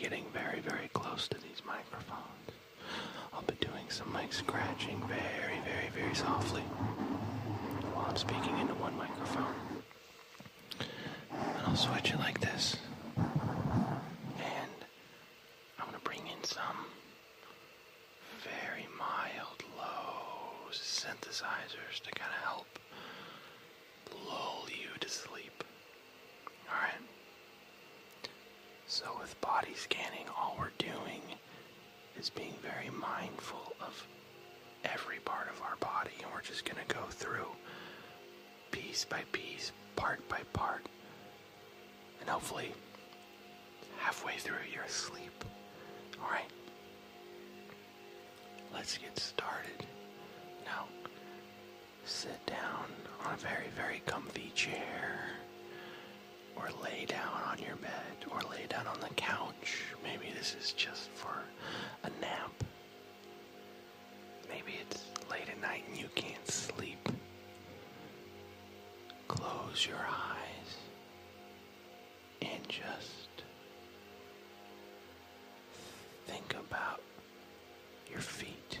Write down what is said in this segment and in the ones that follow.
getting very, very close to these microphones. I'll be doing some mic scratching very, very, very softly while I'm speaking into one microphone. And I'll switch it like this. And I'm going to bring in some very mild, low synthesizers to kind of help lull you to sleep. Alright? So, with body scanning, all we're doing is being very mindful of every part of our body, and we're just going to go through piece by piece, part by part, and hopefully halfway through you're asleep. Alright? Let's get started. Now, sit down on a very, very comfy chair, or lay down on your bed, or lay down on the couch. Maybe this is just for a nap. Maybe it's late at night and you can't sleep. Close your eyes and just think about your feet.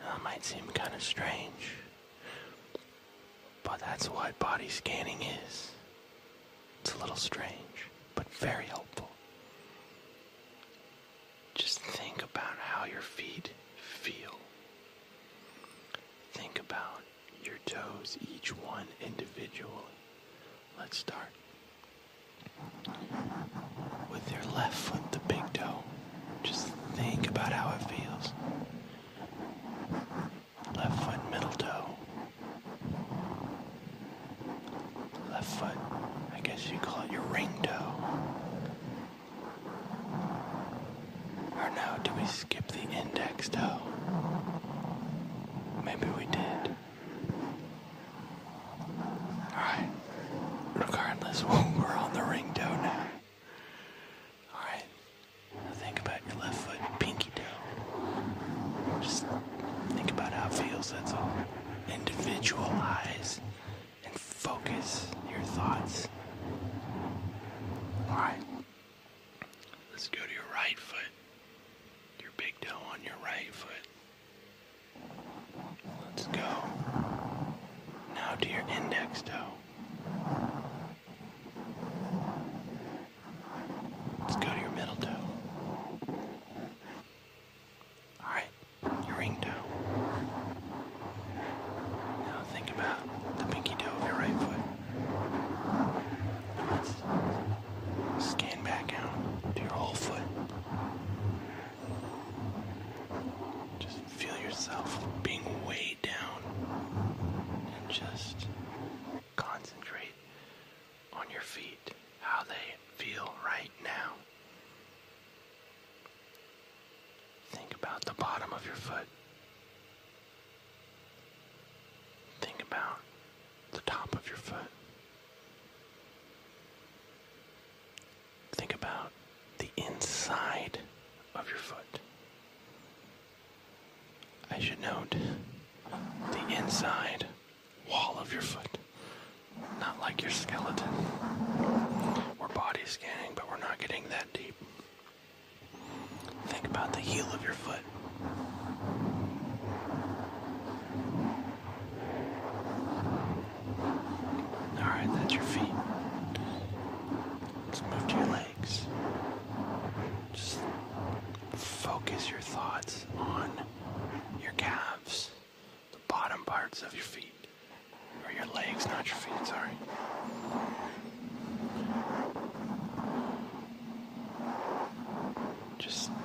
Now, it might seem kind of strange, but that's what body scanning is. Little strange, but very helpful. Just think about how your feet feel. Think about your toes, each one individually. Let's start with your left foot, the big toe. Just think about how it feels. Left foot, middle toe. Left foot, I guess you call it your ring toe. Or no, do we skip the index toe? Maybe we did. Alright. Regardless, we're on the ring toe now. Alright. Now think about your left foot, pinky toe. Just think feels, that's all. Individualize and focus your thoughts. Alright. Let's go to your right foot. Your big toe on your right foot. Let's go. Now to your index toe. Let's go to your middle toe. Alright, your ring toe. Now think about the pinky toe of your right foot. Let's scan back out to your whole foot. Just feel yourself being weighed down and just concentrate on your feet, how they feel right now. Think about the bottom of your foot. Think about the top of your foot. Think about the inside of your foot. I should note the inside wall of your foot, not like your skeleton. We're body scanning, but we're not getting that deep. Think about the heel of your foot. Alright, that's your feet. Let's move to your legs. Just focus your thoughts on your calves, the bottom parts of your feet. Or your legs, not your feet, sorry. Just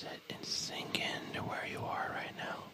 sit and sink into where you are right now.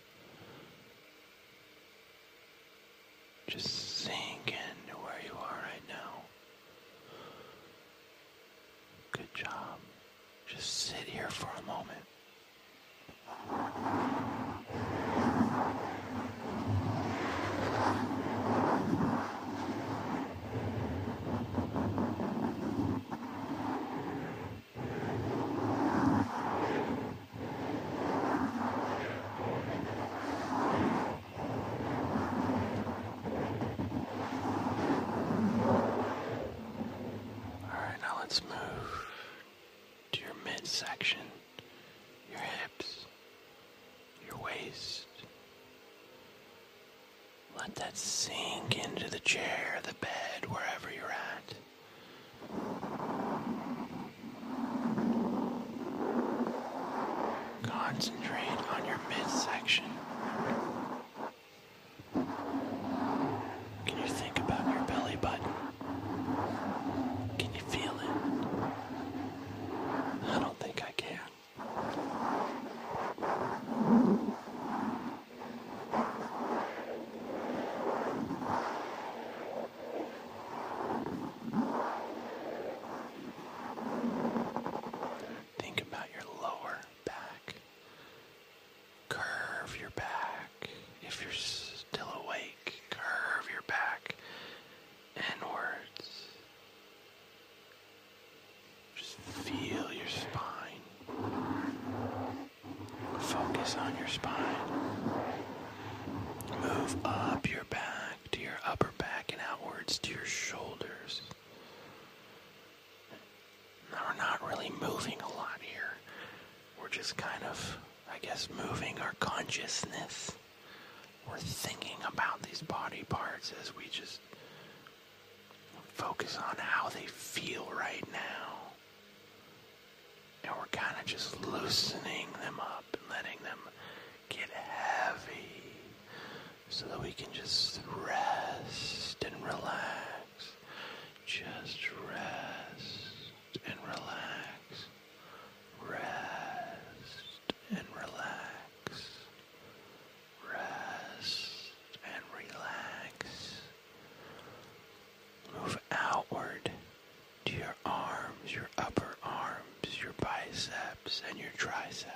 Move up your back to your upper back and outwards to your shoulders. Now, we're not really moving a lot here. We're just kind of, I guess, moving our consciousness. We're thinking about these body parts as we just focus on how they feel right now. And we're kind of just loosening them up and letting them get heavy so that we can just rest and relax. Just rest and relax. Rest and relax. Rest and relax. Move outward to your arms, your upper arms, your biceps, and your triceps.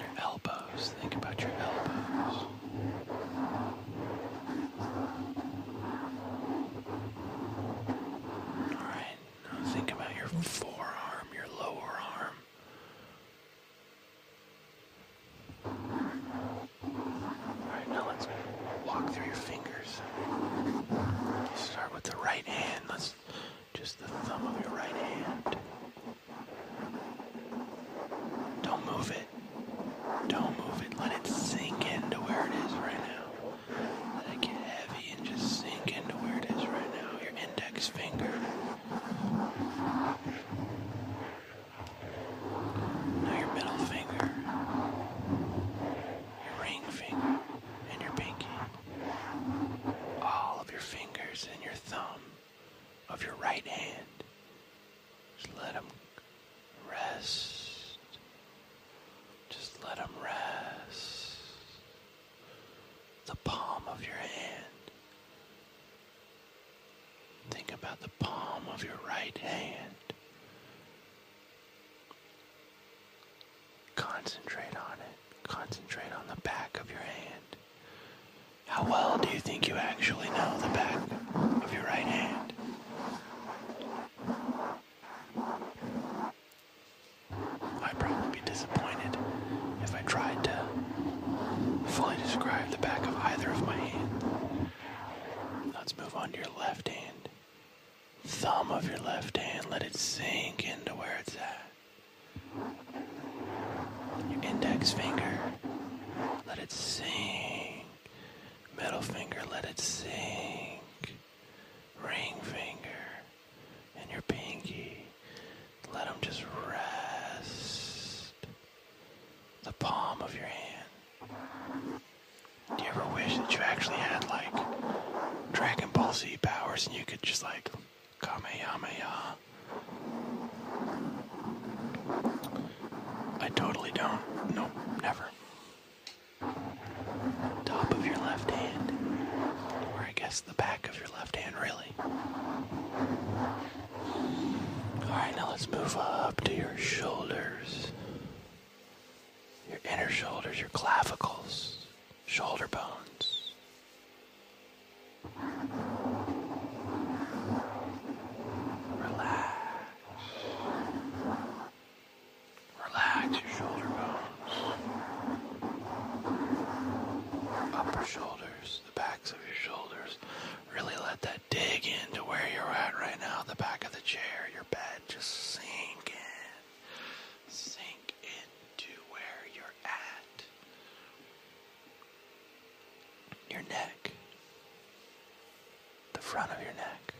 Your elbows, think about your elbows. Alright, now think about your forearm, your lower arm. Alright, now let's walk through your fingers. You start with the right hand. Let's just the thumb of your right hand. Don't move it. Don't move it. Let it sink into where it is right now. Let it get heavy and just sink into where it is right now. Your index finger. Now your middle finger. Your ring finger. And your pinky. All of your fingers and your thumb of your right hand. Just let them rest. Just let them rest. The palm of your hand. Think about the palm of your right hand. Concentrate on it. Concentrate on the back of your hand. How well do you think you actually know the back of your right hand? I'd probably be disappointed if I tried to fully describe the back of either of my hands. Let's move on to your left hand. Thumb of your left hand, let it sink into where it's at. Your index finger, let it sink. Middle finger, let it sink. Ring finger and your pinky, let them just rest. The palm of your hand. Do you ever wish that you actually had shoulder bones. your neck, the front of your neck,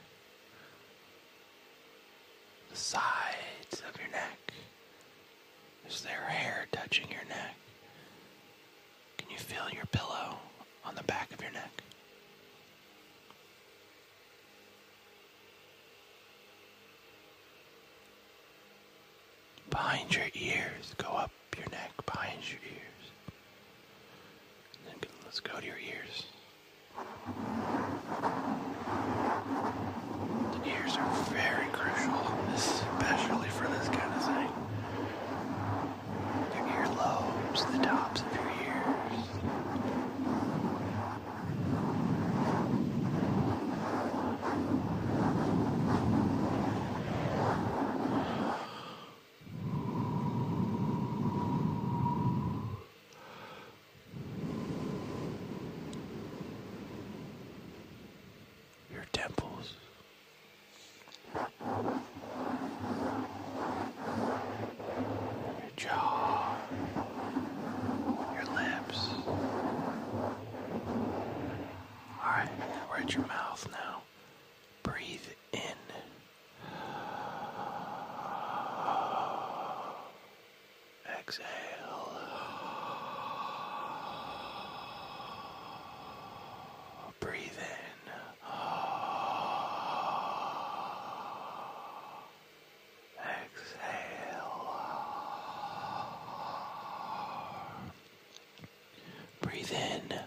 the sides of your neck. Is there hair touching your neck? Can you feel your pillow on the back of your neck? Behind your ears, go up your neck, behind your ears. Let's go to your ears. The ears are very crucial, especially for this kind of thing. The ear lobes, the exhale. Breathe in. Exhale. Breathe in.